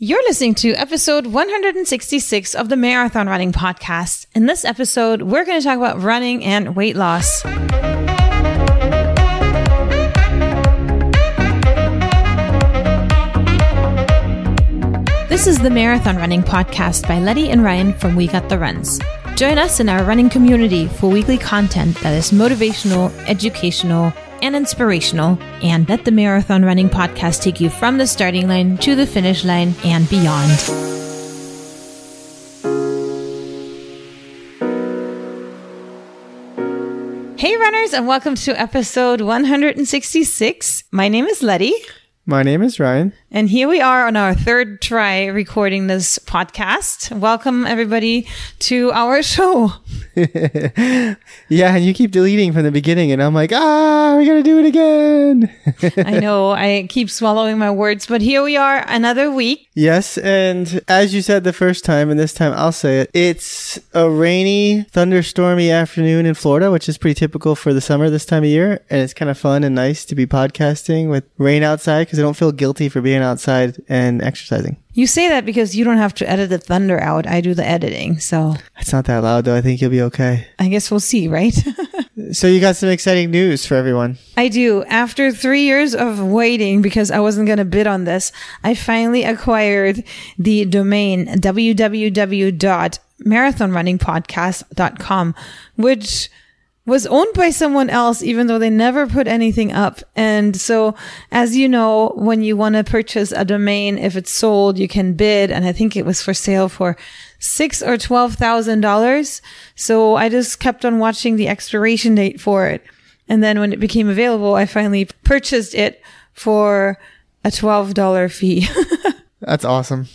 You're listening to episode 166 of the Marathon Running Podcast. In this episode, we're going to talk about running and weight loss. This is the Marathon Running Podcast by Letty and Ryan from We Got the Runs. Join us in our running community for weekly content that is motivational, educational, and inspirational, and let the Marathon Running Podcast take you from the starting line to the finish line and beyond. Hey, runners, and welcome to episode 166. My name is Letty. My name is Ryan. And here we are on our third try recording this podcast. Welcome, everybody, to our show. yeah, and you keep deleting from the beginning, and I'm like, ah, we gotta do it again. I know, I keep swallowing my words, but here we are, another week. Yes, and as you said the first time, and this time I'll say it, it's a rainy, thunderstormy afternoon in Florida, which is pretty typical for the summer this time of year, and it's kind of fun and nice to be podcasting with rain outside because I don't feel guilty for being outside and exercising. You say that because you don't have to edit the thunder out. I do the editing, so It's not that loud though. I think you'll be okay. I guess we'll see, right? So you got some exciting news for everyone. I do. After three years of waiting because I wasn't going to bid on this, I finally acquired the domain www.marathonrunningpodcast.com, which was owned by someone else, even though they never put anything up. And so, as you know, when you want to purchase a domain, if it's sold, you can bid. And I think it was for sale for six or twelve thousand dollars. So I just kept on watching the expiration date for it. And then when it became available, I finally purchased it for a twelve dollar fee. That's awesome.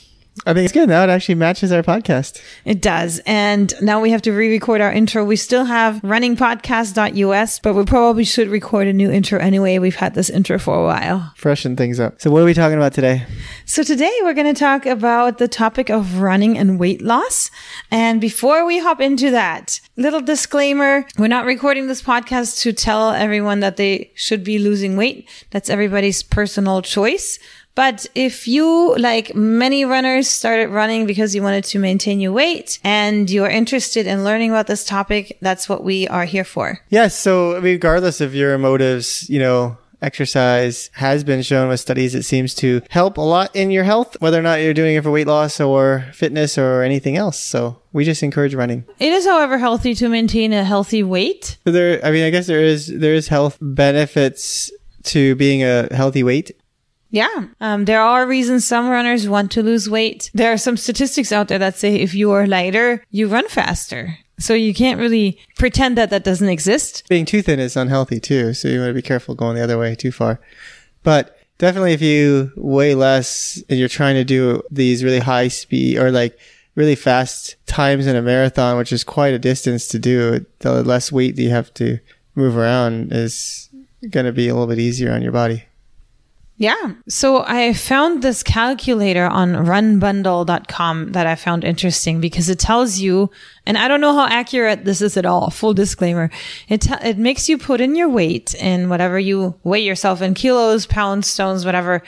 I think it's good. Now it actually matches our podcast. It does. And now we have to re-record our intro. We still have runningpodcast.us, but we probably should record a new intro anyway. We've had this intro for a while. Freshen things up. So what are we talking about today? So today we're going to talk about the topic of running and weight loss. And before we hop into that, little disclaimer. We're not recording this podcast to tell everyone that they should be losing weight. That's everybody's personal choice. But if you, like many runners, started running because you wanted to maintain your weight and you're interested in learning about this topic, that's what we are here for. Yes. So regardless of your motives, you know, exercise has been shown with studies it seems to help a lot in your health, whether or not you're doing it for weight loss or fitness or anything else. So we just encourage running. It is, however, healthy to maintain a healthy weight. There, I mean, I guess there is, there is health benefits to being a healthy weight. Yeah. Um, there are reasons some runners want to lose weight. There are some statistics out there that say if you are lighter, you run faster. So you can't really pretend that that doesn't exist. Being too thin is unhealthy too. So you want to be careful going the other way too far. But definitely if you weigh less and you're trying to do these really high speed or like really fast times in a marathon, which is quite a distance to do, the less weight that you have to move around is going to be a little bit easier on your body. Yeah. So I found this calculator on runbundle.com that I found interesting because it tells you, and I don't know how accurate this is at all, full disclaimer. It, t- it makes you put in your weight in whatever you weigh yourself in kilos, pounds, stones, whatever.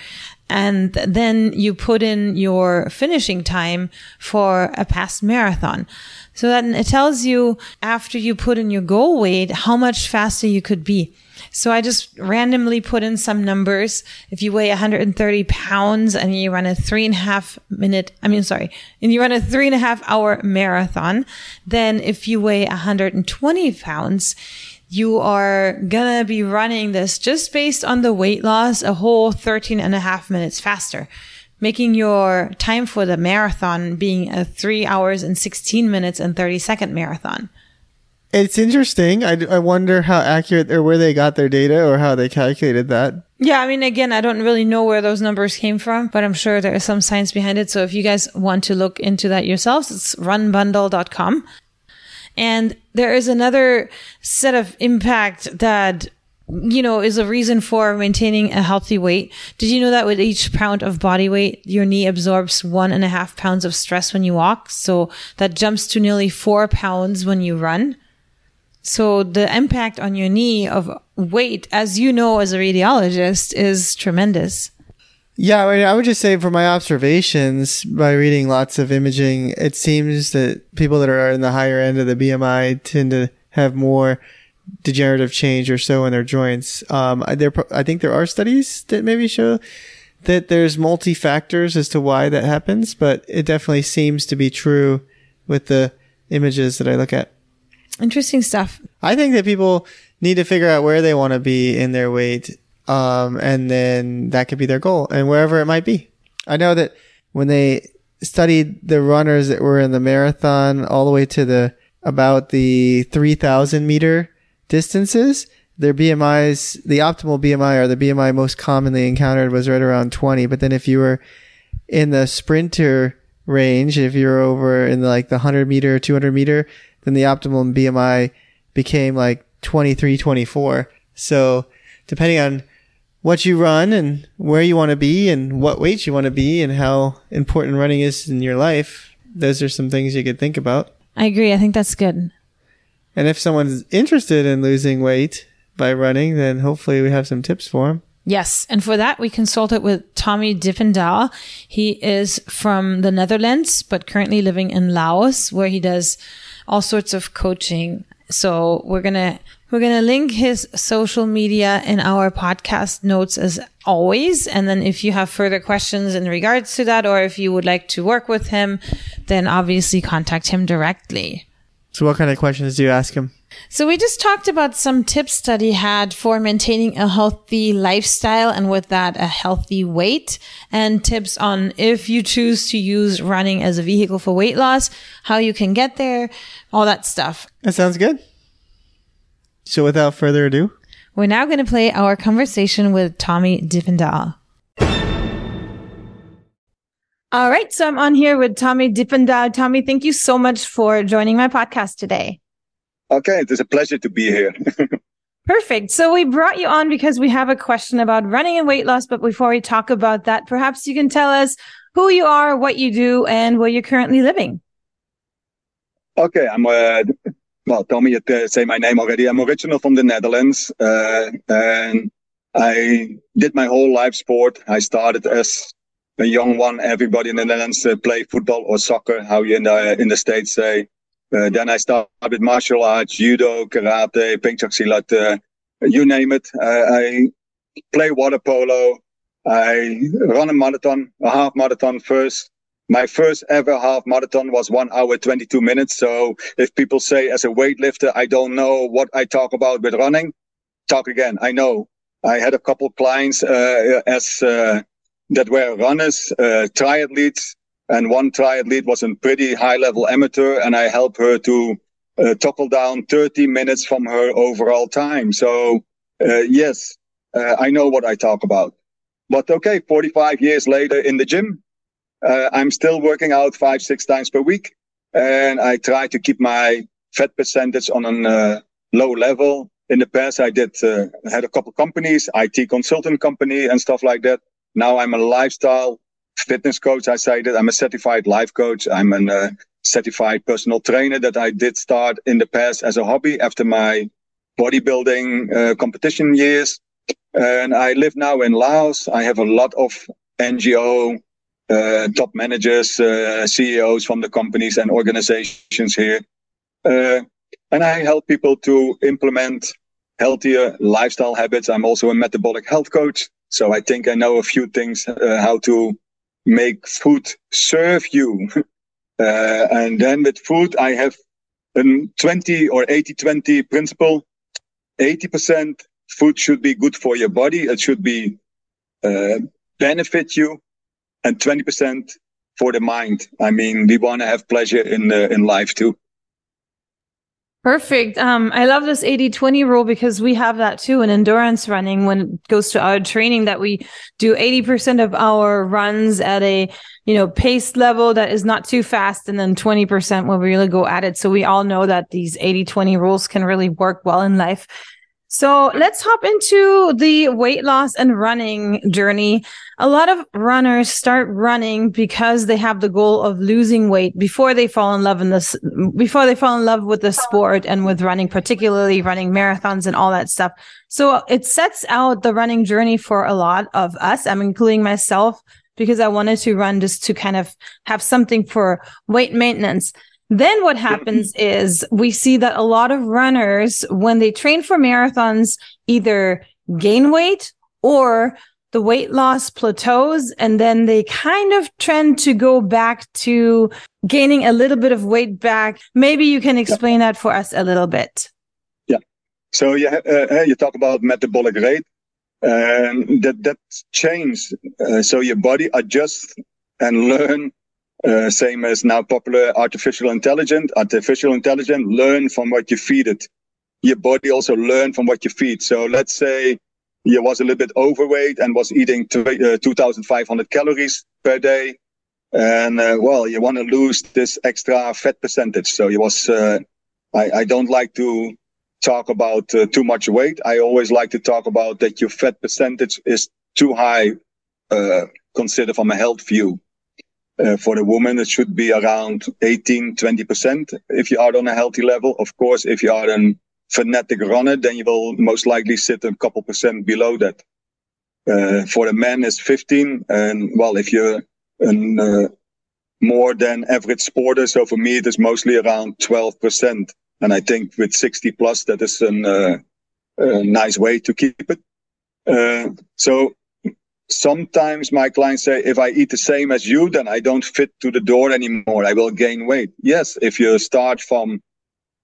And then you put in your finishing time for a past marathon. So then it tells you after you put in your goal weight, how much faster you could be. So I just randomly put in some numbers. If you weigh 130 pounds and you run a three and a half minute, I mean, sorry, and you run a three and a half hour marathon, then if you weigh 120 pounds, you are gonna be running this just based on the weight loss a whole 13 and a half minutes faster making your time for the marathon being a three hours and 16 minutes and 30 second marathon. It's interesting. I, I wonder how accurate or where they got their data or how they calculated that. Yeah, I mean, again, I don't really know where those numbers came from, but I'm sure there is some science behind it. So if you guys want to look into that yourselves, it's runbundle.com. And there is another set of impact that you know, is a reason for maintaining a healthy weight. Did you know that with each pound of body weight, your knee absorbs one and a half pounds of stress when you walk? So that jumps to nearly four pounds when you run. So the impact on your knee of weight, as you know, as a radiologist, is tremendous. Yeah, I, would just say from my observations by reading lots of imaging, it seems that people that are in the higher end of the BMI tend to have more degenerative change or so in their joints. Um, there, I think there are studies that maybe show that there's multi factors as to why that happens, but it definitely seems to be true with the images that I look at. Interesting stuff. I think that people need to figure out where they want to be in their weight um, and then that could be their goal and wherever it might be. I know that when they studied the runners that were in the marathon all the way to the about the 3000 meter distances, their BMIs, the optimal BMI or the BMI most commonly encountered was right around 20. But then if you were in the sprinter range, if you're over in like the 100 meter, 200 meter, then the optimum BMI became like 23, 24. So depending on what you run and where you want to be and what weight you want to be and how important running is in your life. Those are some things you could think about. I agree. I think that's good. And if someone's interested in losing weight by running, then hopefully we have some tips for them. Yes. And for that, we consulted with Tommy Diependaal. He is from the Netherlands, but currently living in Laos, where he does all sorts of coaching. So we're going to we're going to link his social media in our podcast notes as always. And then if you have further questions in regards to that, or if you would like to work with him, then obviously contact him directly. So what kind of questions do you ask him? So we just talked about some tips that he had for maintaining a healthy lifestyle and with that a healthy weight and tips on if you choose to use running as a vehicle for weight loss, how you can get there, all that stuff. That sounds good. So without further ado, we're now going to play our conversation with Tommy Diependaal. All right, so I'm on here with Tommy Diependaal. Tommy, thank you so much for joining my podcast today. Okay, it is a pleasure to be here. Perfect. So we brought you on because we have a question about running and weight loss. But before we talk about that, perhaps you can tell us who you are, what you do, and where you're currently living. Okay, I'm uh, well, Tommy had uh, say my name already. I'm original from the Netherlands, uh, and I did my whole life sport. I started as a young one. Everybody in the Netherlands uh, play football or soccer, how you in the in the states say. Uh, then I started with martial arts, judo, karate, pencak silat, uh, you name it. I play water polo. I run a marathon, a half marathon first my first ever half marathon was one hour 22 minutes so if people say as a weightlifter i don't know what i talk about with running talk again i know i had a couple clients uh, as uh, that were runners uh, triathletes and one triathlete was a pretty high level amateur and i helped her to uh, topple down 30 minutes from her overall time so uh, yes uh, i know what i talk about but okay 45 years later in the gym uh, I'm still working out five, six times per week. And I try to keep my fat percentage on a uh, low level. In the past, I did, had a couple companies, IT consultant company and stuff like that. Now I'm a lifestyle fitness coach. I say that I'm a certified life coach. I'm a uh, certified personal trainer that I did start in the past as a hobby after my bodybuilding uh, competition years. And I live now in Laos. I have a lot of NGO uh, top managers, uh, CEOs from the companies and organizations here. Uh, and I help people to implement healthier lifestyle habits. I'm also a metabolic health coach. So I think I know a few things uh, how to make food serve you. Uh, and then with food, I have a 20 or 80 20 principle. 80% food should be good for your body. It should be uh, benefit you and 20% for the mind. I mean, we want to have pleasure in in life too. Perfect. Um, I love this 80 20 rule because we have that too in endurance running when it goes to our training that we do 80% of our runs at a, you know, pace level that is not too fast and then 20% when we really go at it. So we all know that these 80 20 rules can really work well in life. So let's hop into the weight loss and running journey. A lot of runners start running because they have the goal of losing weight before they fall in love in this, before they fall in love with the sport and with running, particularly running marathons and all that stuff. So it sets out the running journey for a lot of us. I'm including myself because I wanted to run just to kind of have something for weight maintenance. Then what happens is we see that a lot of runners, when they train for marathons, either gain weight or the weight loss plateaus and then they kind of trend to go back to gaining a little bit of weight back. Maybe you can explain that for us a little bit. Yeah. So you, uh, you talk about metabolic rate. and that that change. Uh, so your body adjusts and learn uh, same as now popular artificial intelligence. Artificial intelligence learn from what you feed it. Your body also learn from what you feed. So let's say you was a little bit overweight and was eating uh, 2,500 calories per day. And uh, well, you want to lose this extra fat percentage. So you was, uh, I, I don't like to talk about uh, too much weight. I always like to talk about that your fat percentage is too high, uh, considered from a health view. Uh, for the woman, it should be around 18, 20% if you are on a healthy level. Of course, if you are a fanatic runner, then you will most likely sit a couple percent below that. Uh, for a man, it's 15. And well, if you're a uh, more than average sporter, so for me, it is mostly around 12%. And I think with 60 plus, that is an, uh, a nice way to keep it. Uh, so sometimes my clients say, if I eat the same as you, then I don't fit to the door anymore. I will gain weight. Yes, if you start from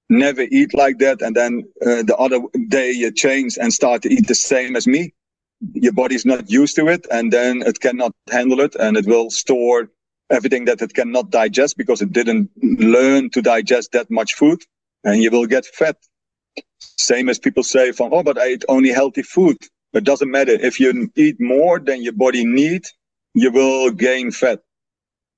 never eat like that and then uh, the other day you change and start to eat the same as me, your body's not used to it and then it cannot handle it and it will store everything that it cannot digest because it didn't learn to digest that much food and you will get fat. Same as people say from, oh, but I eat only healthy food. It doesn't matter. If you eat more than your body needs, you will gain fat.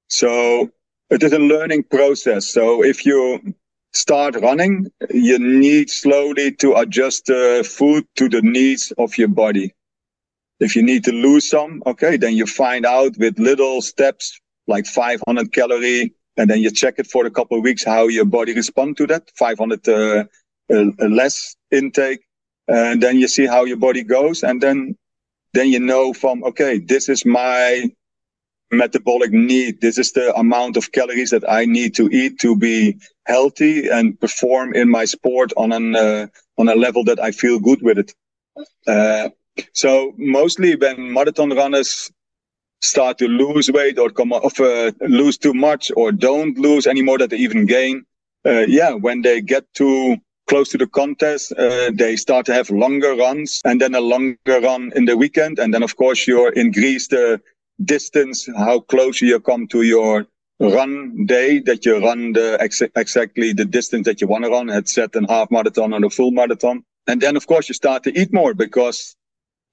So it is a learning process. So if you start running, you need slowly to adjust the food to the needs of your body. If you need to lose some, okay, then you find out with little steps like 500 calorie, and then you check it for a couple of weeks how your body respond to that. 500 uh, uh, less intake, and then you see how your body goes and then then you know from okay this is my metabolic need. This is the amount of calories that i need to eat to be healthy and perform in my sport on an uh, on a level that i feel good with it. Uh, so mostly when marathon runners start to lose weight or come off uh, lose too much or don't lose anymore that they even gain uh, yeah when they get to close to the contest, uh, they start to have longer runs and then a longer run in the weekend. And then, of course, you increase the distance, how close you come to your run day that you run the ex- exactly the distance that you want to run at set and half marathon and a full marathon. And then, of course, you start to eat more because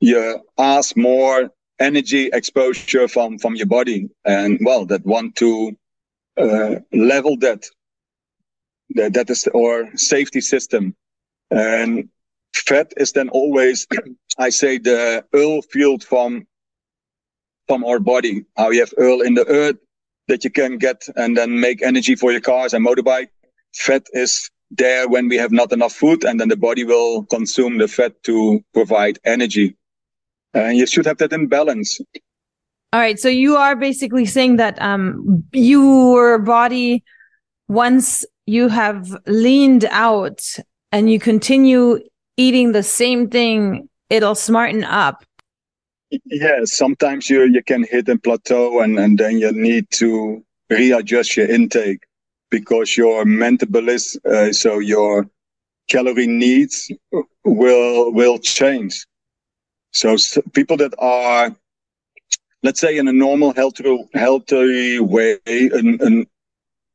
you ask more energy exposure from, from your body. And well, that want to uh, level that that, is our safety system. And fat is then always, I say, the oil field from from our body. How you have oil in the earth that you can get and then make energy for your cars and motorbike. Fat is there when we have not enough food, and then the body will consume the fat to provide energy. And you should have that in balance. All right. So you are basically saying that um, your body, once you have leaned out and you continue eating the same thing, it'll smarten up. Yeah, sometimes you you can hit a plateau and, and then you need to readjust your intake because your metabolism, uh, so your calorie needs will will change. So, so people that are, let's say, in a normal healthy healthy way, an, an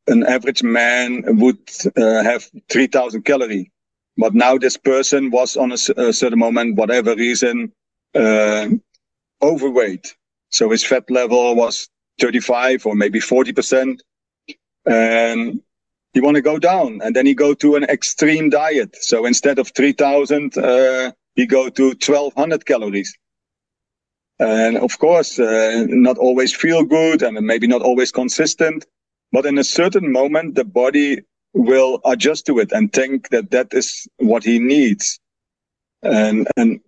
an average man would uh, have 3000 calorie. But now this person was on a, a certain moment, whatever reason, uh, overweight. So his fat level was 35 or maybe 40%. And he want to go down and then he go to an extreme diet. So instead of 3000, uh, he go to 1200 calories. And of course, uh, not always feel good and maybe not always consistent, but in a certain moment, the body will adjust to it and think that that is what he needs. And, and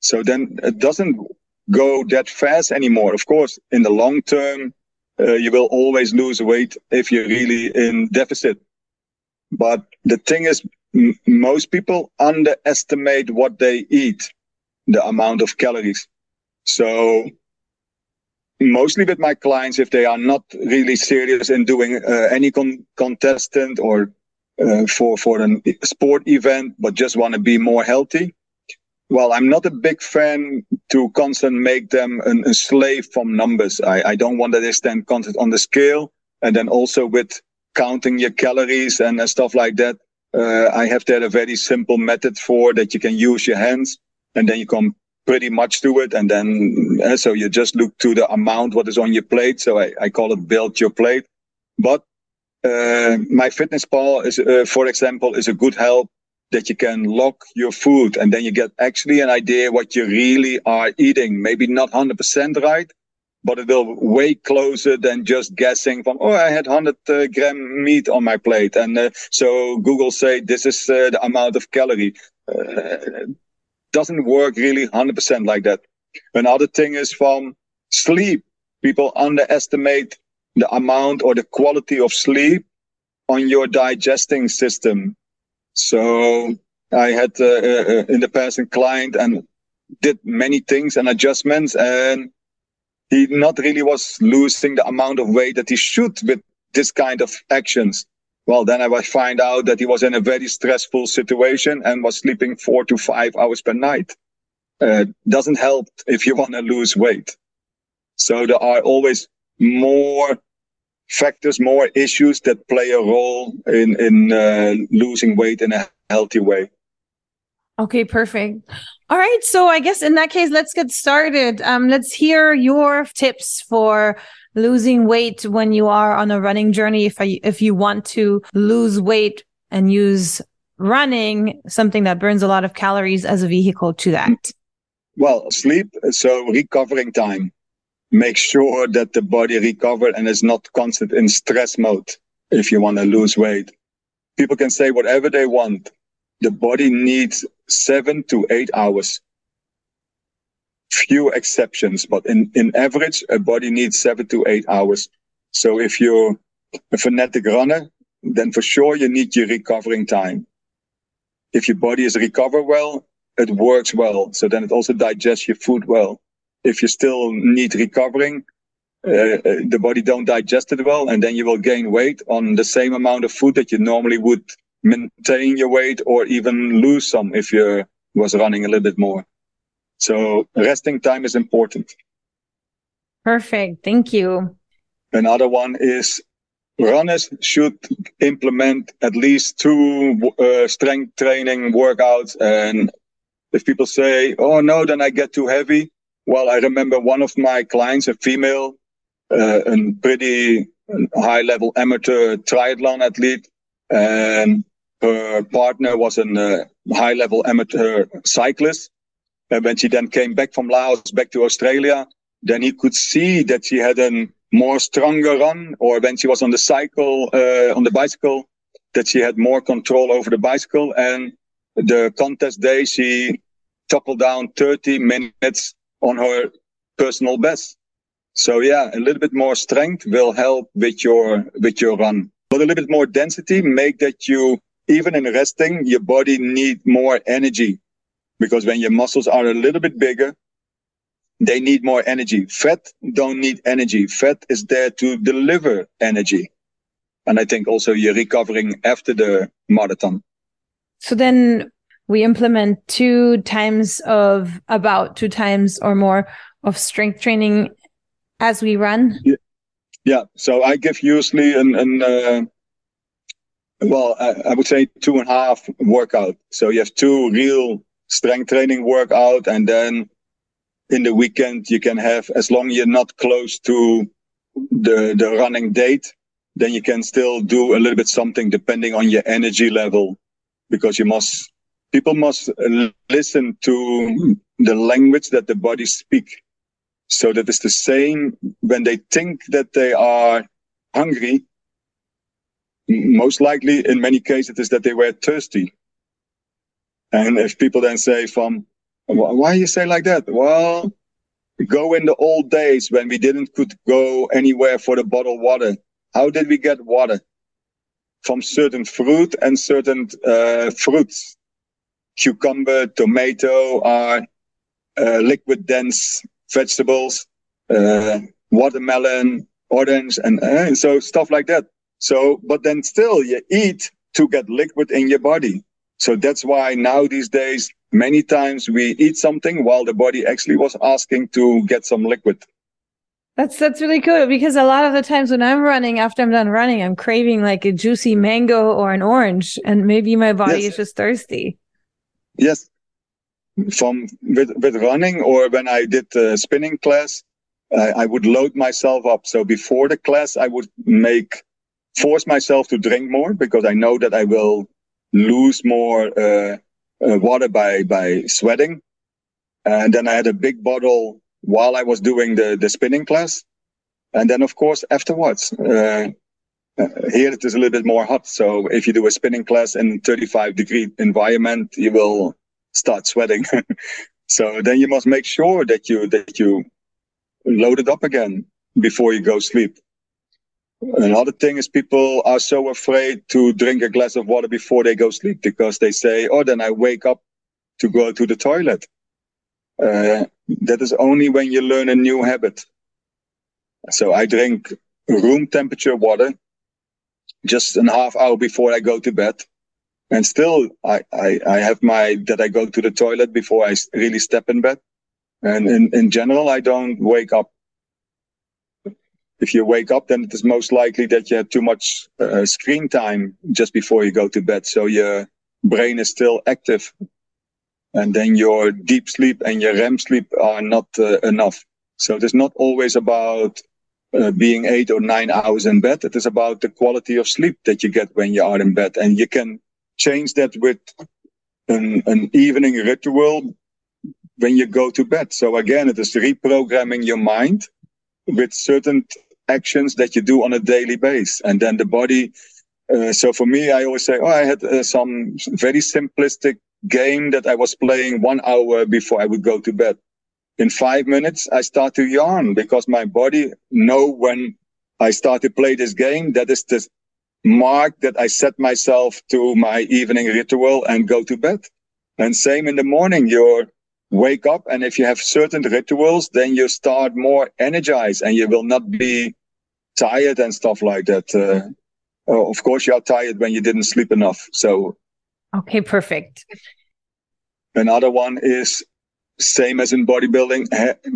so then it doesn't go that fast anymore. Of course, in the long term, uh, you will always lose weight if you're really in deficit. But the thing is, m- most people underestimate what they eat, the amount of calories. So mostly with my clients, if they are not really serious in doing uh, any con- contestant or uh, for for a sport event, but just want to be more healthy. Well, I'm not a big fan to constant make them an, a slave from numbers. I, I don't want that they stand constant on the scale, and then also with counting your calories and, stuff like that. Uh, I have there a very simple method for that you can use your hands, and then you can pretty much to it. And then, uh, so you just look to the amount what is on your plate. So I, I call it build your plate. But uh, MyFitnessPal is, uh, for example, is a good help that you can lock your food and then you get actually an idea what you really are eating. Maybe not 100% right, but it will way closer than just guessing from, oh, I had 100 uh, gram meat on my plate. And uh, so Google say this is uh, the amount of calorie. Doesn't work really 100% like that. Another thing is from sleep. People underestimate the amount or the quality of sleep on your digesting system. So I had uh, uh, in the past a client and did many things and adjustments and he not really was losing the amount of weight that he should with this kind of actions. Well, then I would find out that he was in a very stressful situation and was sleeping four to five hours per night. Uh, doesn't help if you want to lose weight. So there are always more factors, more issues that play a role in, in uh, losing weight in a healthy way. Okay, perfect. All right. So I guess in that case, let's get started. Um, let's hear your tips for losing weight when you are on a running journey. If I, if you want to lose weight and use running, something that burns a lot of calories as a vehicle to that. Well, sleep. So recovering time. Make sure that the body recover and is not constant in stress mode. If you want to lose weight, people can say whatever they want. The body needs seven to eight hours few exceptions, but in, in average, a body needs seven to eight hours. So if you're a fanatic runner, then for sure you need your recovering time. If your body is recover well, it works well. So then it also digests your food well. If you still need recovering, uh, uh, the body don't digest it well, and then you will gain weight on the same amount of food that you normally would maintain your weight or even lose some if you was running a little bit more. So resting time is important. Perfect. Thank you. Another one is runners should implement at least two uh, strength training workouts. And if people say, oh no, then I get too heavy. Well, I remember one of my clients, a female, uh, a pretty high level amateur triathlon athlete. And her partner was a uh, high level amateur cyclist. And when she then came back from Laos back to Australia, then he could see that she had a more stronger run, or when she was on the cycle, uh, on the bicycle, that she had more control over the bicycle. And the contest day, she toppled down 30 minutes on her personal best. So yeah, a little bit more strength will help with your, with your run. But a little bit more density make that you, even in resting, your body need more energy because when your muscles are a little bit bigger, they need more energy. Fat don't need energy. Fat is there to deliver energy. And I think also you're recovering after the marathon. So then we implement two times of about two times or more of strength training as we run. Yeah. Yeah, so I give usually an, an uh, well, I, I, would say two and a half workout. So you have two real strength training workout, and then in the weekend you can have, as long you're not close to the the running date, then you can still do a little bit something depending on your energy level, because you must people must listen to the language that the body speak. So that is the same when they think that they are hungry. Most likely, in many cases, it is that they were thirsty. And if people then say, "From why you say like that?" Well, go in the old days when we didn't could go anywhere for the bottled water. How did we get water? From certain fruit and certain uh, fruits. Cucumber, tomato are uh, liquid dense vegetables, uh, watermelon, orange, and uh, so stuff like that. So, but then still you eat to get liquid in your body. So that's why now these days, many times we eat something while the body actually was asking to get some liquid. That's that's really cool because a lot of the times when I'm running, after I'm done running, I'm craving like a juicy mango or an orange, and maybe my body yes. is just thirsty. Yes, from with, with running or when I did the spinning class, I, I would load myself up. So before the class, I would make force myself to drink more because I know that I will lose more uh, uh, water by by sweating. And then I had a big bottle while I was doing the the spinning class, and then of course afterwards. Uh, uh here it is a little bit more hot. So if you do a spinning class in 35 degree environment, you will start sweating. so then you must make sure that you that you load it up again before you go sleep. Another thing is people are so afraid to drink a glass of water before they go sleep because they say, "Oh, then I wake up to go to the toilet." Uh, that is only when you learn a new habit. So I drink room temperature water just a half hour before I go to bed and still I, I, I have my that I go to the toilet before I really step in bed. And in, in general, I don't wake up. If you wake up, then it is most likely that you had too much uh, screen time just before you go to bed. So your brain is still active. And then your deep sleep and your REM sleep are not uh, enough. So it is not always about uh, being eight or nine hours in bed. It is about the quality of sleep that you get when you are in bed. And you can change that with an, an evening ritual when you go to bed. So again, it is reprogramming your mind with certain actions that you do on a daily basis. And then the body. Uh, so for me, I always say, oh, I had uh, some very simplistic game that I was playing one hour before I would go to bed. In five minutes, I start to yawn because my body know when I start to play this game. That is the mark that I set myself to my evening ritual and go to bed. And same in the morning, you wake up. And if you have certain rituals, then you start more energized and you will not be tired and stuff like that. Uh, oh, of course, you are tired when you didn't sleep enough. So. Okay, perfect. Another one is same as in bodybuilding.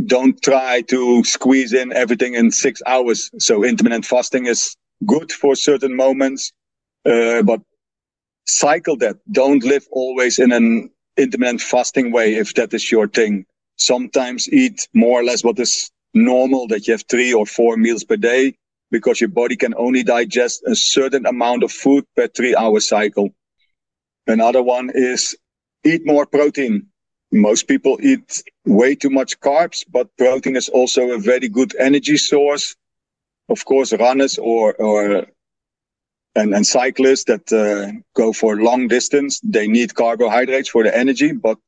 Don't try to squeeze in everything in six hours. So intermittent fasting is good for certain moments, uh, but cycle that. Don't live always in an intermittent fasting way if that is your thing. Sometimes eat more or less what is normal that you have three or four meals per day because your body can only digest a certain amount of food per three hour cycle. Another one is eat more protein. Most people eat way too much carbs, but protein is also a very good energy source of course, runners or or and, and cyclists that uh, go for long distance, they need carbohydrates for the energy, but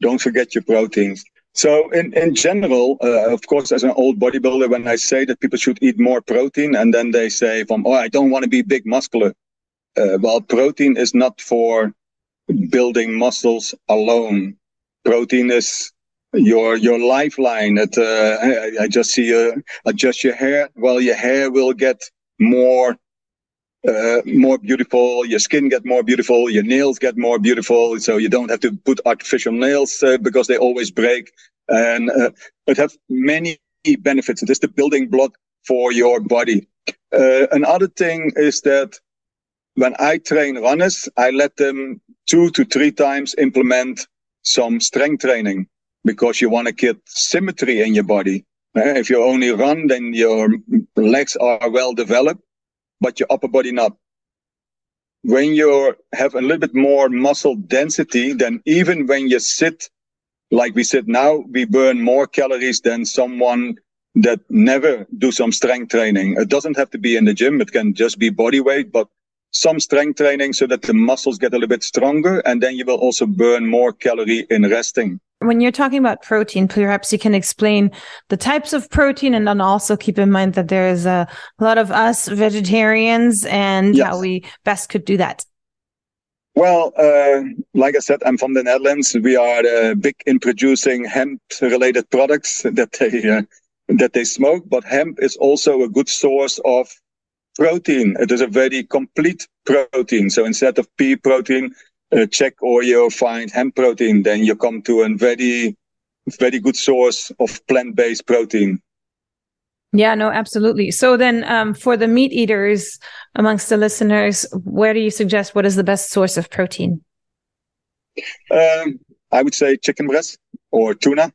don't forget your proteins. So in, in general, uh, of course, as an old bodybuilder, when I say that people should eat more protein and then they say from, oh, I don't want to be big muscular. Uh, well, protein is not for building muscles alone. Protein is your your lifeline. That uh, I, I, just see you adjust your hair. Well, your hair will get more uh, more beautiful. Your skin get more beautiful. Your nails get more beautiful. So you don't have to put artificial nails uh, because they always break. And uh, it have many benefits. It is the building block for your body. Uh, another thing is that when I train runners, I let them two to three times implement some strength training because you want to get symmetry in your body. Uh, if you only run, then your legs are well developed, but your upper body not. When you have a little bit more muscle density, then even when you sit like we sit now, we burn more calories than someone that never do some strength training. It doesn't have to be in the gym. It can just be body weight, but some strength training so that the muscles get a little bit stronger. And then you will also burn more calorie in resting. When you're talking about protein, perhaps you can explain the types of protein and then also keep in mind that there is a lot of us vegetarians and yes. how we best could do that. Well, uh, like I said, I'm from the Netherlands. We are uh, big in producing hemp-related products that they uh, that they smoke. But hemp is also a good source of protein. It is a very complete protein. So instead of pea protein, check or you find hemp protein, then you come to a very, very good source of plant-based protein. Yeah, no, absolutely. So then, um, for the meat eaters amongst the listeners, where do you suggest what is the best source of protein? Um, I would say chicken breast or tuna.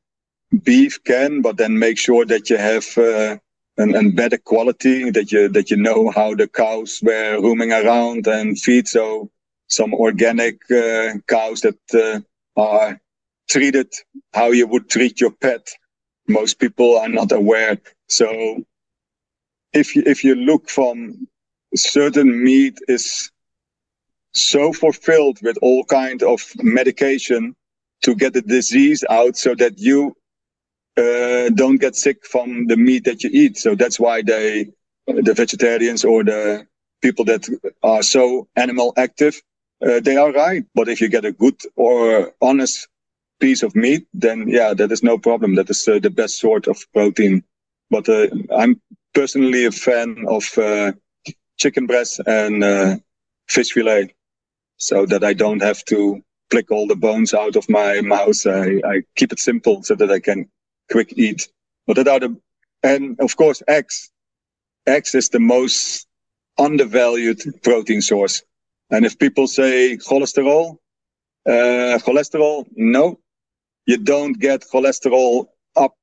Beef can, but then make sure that you have uh, an, an better quality, that you that you know how the cows were roaming around and feed. So some organic uh, cows that uh, are treated how you would treat your pet. Most people are not aware so if you, if you look from certain meat is so fulfilled with all kind of medication to get the disease out so that you uh, don't get sick from the meat that you eat. So that's why they, the vegetarians or the people that are so animal active, uh, they are right. But if you get a good or honest piece of meat, then yeah, that is no problem. That is uh, the best sort of protein but uh, I'm personally a fan of uh, chicken breast and uh, fish fillet, so that I don't have to pick all the bones out of my mouth. I, I keep it simple so that I can quick eat. But that are the, and of course eggs. Eggs is the most undervalued protein source. And if people say cholesterol, uh, cholesterol, no, you don't get cholesterol up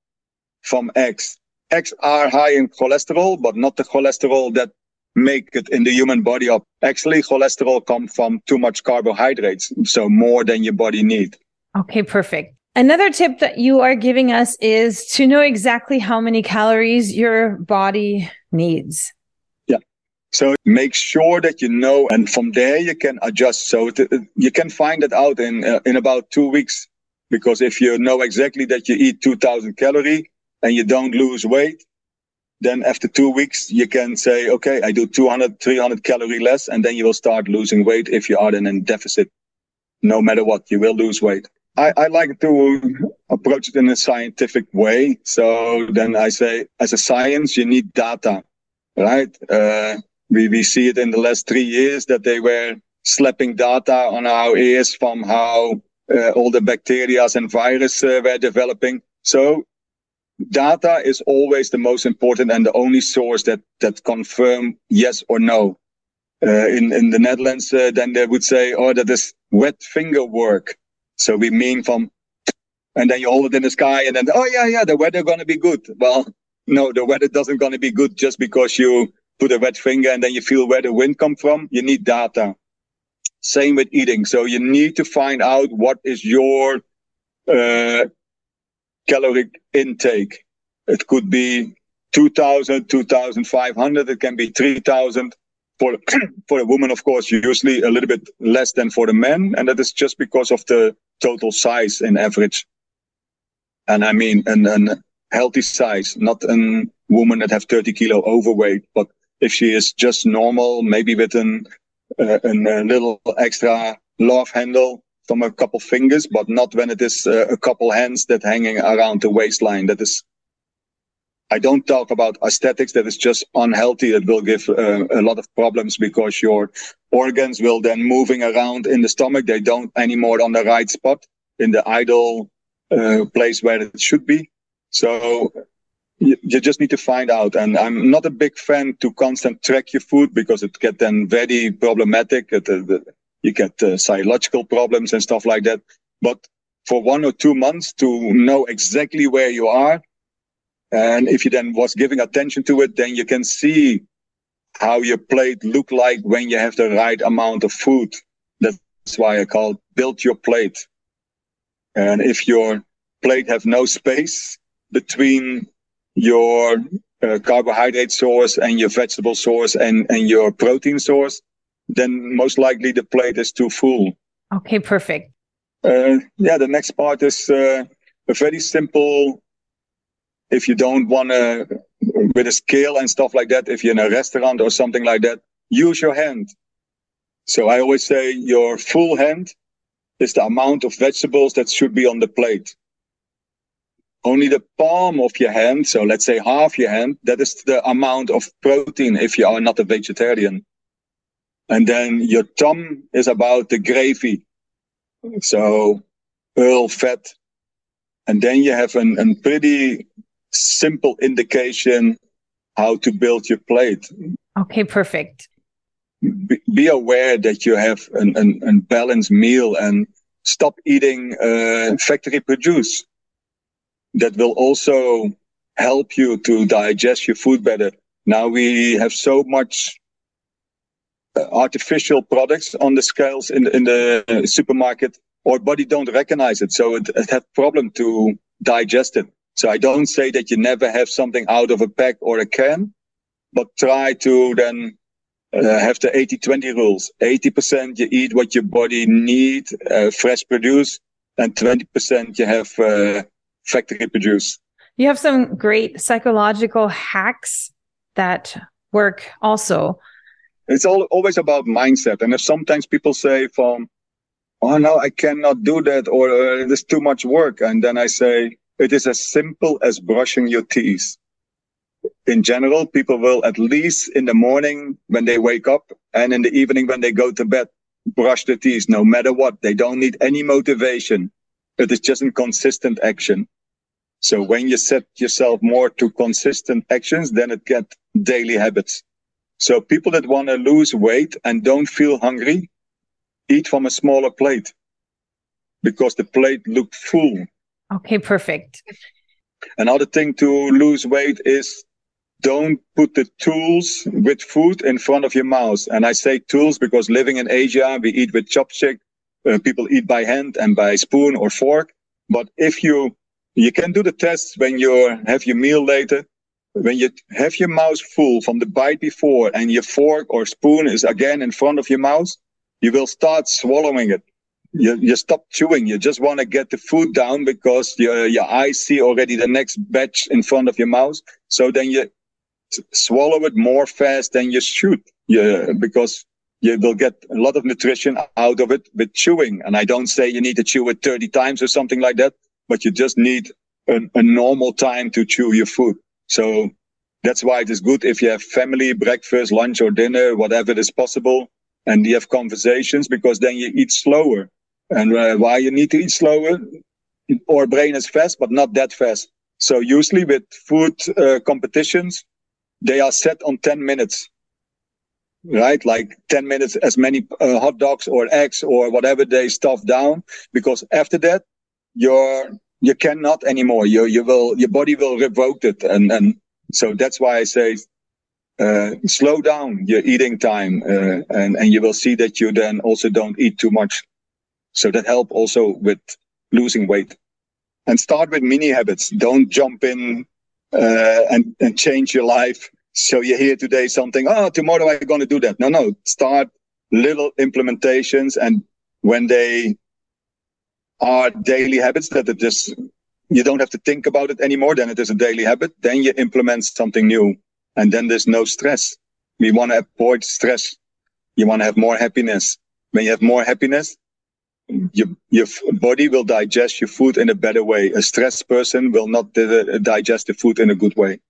from eggs eggs are high in cholesterol, but not the cholesterol that make it in the human body up. Actually, cholesterol comes from too much carbohydrates, so more than your body need. Okay, perfect. Another tip that you are giving us is to know exactly how many calories your body needs. So make sure that you know, and from there you can adjust. So you can find it out in uh, in about two weeks, because if you know exactly that you eat 2,000 calorie, and you don't lose weight, then after two weeks, you can say, okay, I do 200, 300 calorie less, and then you will start losing weight if you are in a deficit. No matter what, you will lose weight. I, I like to approach it in a scientific way. So then I say, as a science, you need data, right? Uh, we, we see it in the last three years that they were slapping data on our ears from how uh, all the bacteria and virus uh, were developing. So data is always the most important and the only source that that confirm yes or no. Uh, in in the Netherlands, uh, then they would say, "Oh, that is wet finger work." So we mean from, and then you hold it in the sky, and then oh yeah, yeah, the weather gonna be good. Well, no, the weather doesn't gonna be good just because you put a wet finger and then you feel where the wind come from. You need data. Same with eating. So you need to find out what is your uh, caloric intake. It could be 2000, 2500. It can be 3000 for, for a woman, of course, usually a little bit less than for the men. And that is just because of the total size in average. And I mean, an, an healthy size, not a woman that have 30 kilo overweight, but if she is just normal, maybe with an, uh, an, a little extra love handle, from a couple fingers, but not when it is uh, a couple hands that hanging around the waistline. That is, I don't talk about aesthetics. That is just unhealthy. That will give uh, a lot of problems because your organs will then moving around in the stomach. They don't anymore on the right spot in the ideal uh, place where it should be. So you, just need to find out. And I'm not a big fan to constant track your food because it get then very problematic. It, uh, you get uh, psychological problems and stuff like that. But for one or two months to know exactly where you are. And if you then was giving attention to it, then you can see how your plate look like when you have the right amount of food. That's why I call build your plate. And if your plate have no space between your uh, carbohydrate source and your vegetable source and, and your protein source, then most likely the plate is too full. Okay, perfect. Uh, yeah, the next part is uh, a very simple. If you don't want to, with a scale and stuff like that, if you're in a restaurant or something like that, use your hand. So I always say your full hand is the amount of vegetables that should be on the plate. Only the palm of your hand, so let's say half your hand, that is the amount of protein if you are not a vegetarian. And then your thumb is about the gravy. So pearl fat. And then you have an, a pretty simple indication how to build your plate. Okay, perfect. Be, be aware that you have an, an, an balanced meal and stop eating uh, factory produce. That will also help you to digest your food better. Now we have so much uh, artificial products on the scales in the, in the supermarket our body don't recognize it. So it, it has problem to digest it. So I don't say that you never have something out of a pack or a can, but try to then uh, have the 80-20 rules. 80% you eat what your body need, uh, fresh produce, and 20% you have uh, factory produce. You have some great psychological hacks that work also it's all always about mindset. And if sometimes people say from, oh no, I cannot do that, or uh, there's too much work, and then I say it is as simple as brushing your teeth. In general, people will at least in the morning when they wake up and in the evening when they go to bed, brush their teeth no matter what. They don't need any motivation. It is just a consistent action. So when you set yourself more to consistent actions, then it get daily habits. So people that want to lose weight and don't feel hungry, eat from a smaller plate because the plate look full. Okay, perfect. Another thing to lose weight is don't put the tools with food in front of your mouth. And I say tools because living in Asia, we eat with chopstick. Uh, people eat by hand and by spoon or fork. But if you, you can do the test when you have your meal later when you have your mouth full from the bite before and your fork or spoon is again in front of your mouth, you will start swallowing it. You, you stop chewing. You just want to get the food down because your, your eyes see already the next batch in front of your mouth. So then you swallow it more fast than you should. Yeah, because you will get a lot of nutrition out of it with chewing. And I don't say you need to chew it 30 times or something like that, but you just need a, a normal time to chew your food. So that's why it is good if you have family, breakfast, lunch or dinner, whatever is possible. And you have conversations because then you eat slower. And uh, why you need to eat slower? Our brain is fast, but not that fast. So usually with food uh, competitions, they are set on 10 minutes, right? Like 10 minutes, as many uh, hot dogs or eggs or whatever they stuff down. Because after that, your you cannot anymore. You you will your body will revoke it, and and so that's why I say uh, slow down your eating time, uh, and and you will see that you then also don't eat too much. So that help also with losing weight. And start with mini habits. Don't jump in uh, and and change your life. So you hear today something. Oh, tomorrow I'm going to do that. No, no. Start little implementations, and when they are daily habits that it just you don't have to think about it anymore. Then it is a daily habit. Then you implement something new, and then there's no stress. We want to avoid stress. You want to have more happiness. When you have more happiness, your your body will digest your food in a better way. A stressed person will not digest the food in a good way.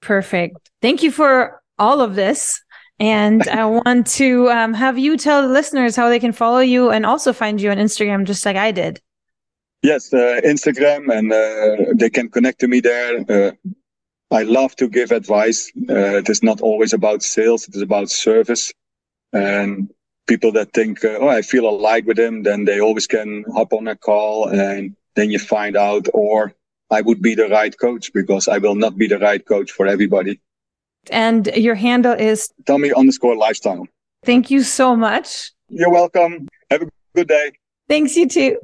Perfect. Thank you for all of this. And I want to um, have you tell the listeners how they can follow you and also find you on Instagram, just like I did. Yes, uh, Instagram, and uh, they can connect to me there. Uh, I love to give advice. Uh, it is not always about sales. It is about service. And people that think, uh, oh, I feel alike with him, then they always can hop on a call and then you find out, or I would be the right coach because I will not be the right coach for everybody. And your handle is Tommy underscore lifestyle. Thank you so much. You're welcome. Have a good day. Thanks, you too.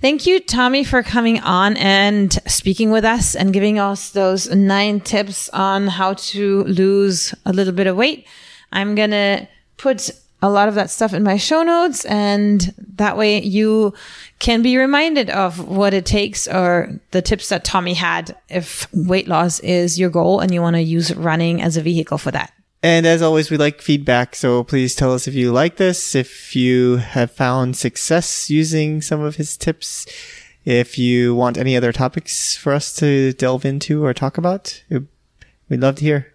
Thank you, Tommy, for coming on and speaking with us and giving us those nine tips on how to lose a little bit of weight. I'm going to put a lot of that stuff in my show notes and that way you can be reminded of what it takes or the tips that Tommy had if weight loss is your goal and you want to use running as a vehicle for that. And as always, we like feedback. So please tell us if you like this, if you have found success using some of his tips, if you want any other topics for us to delve into or talk about. We'd love to hear.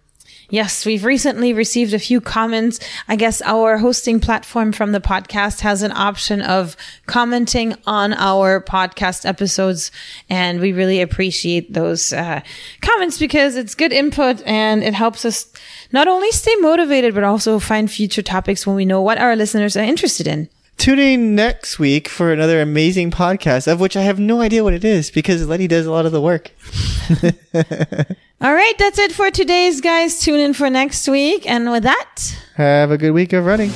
Yes, we've recently received a few comments. I guess our hosting platform from the podcast has an option of commenting on our podcast episodes. And we really appreciate those uh, comments because it's good input and it helps us not only stay motivated, but also find future topics when we know what our listeners are interested in. Tune in next week for another amazing podcast, of which I have no idea what it is because Letty does a lot of the work. All right, that's it for today's guys. Tune in for next week. And with that, have a good week of running.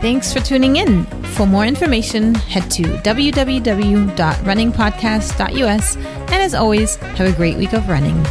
Thanks for tuning in. For more information, head to www.runningpodcast.us. And as always, have a great week of running.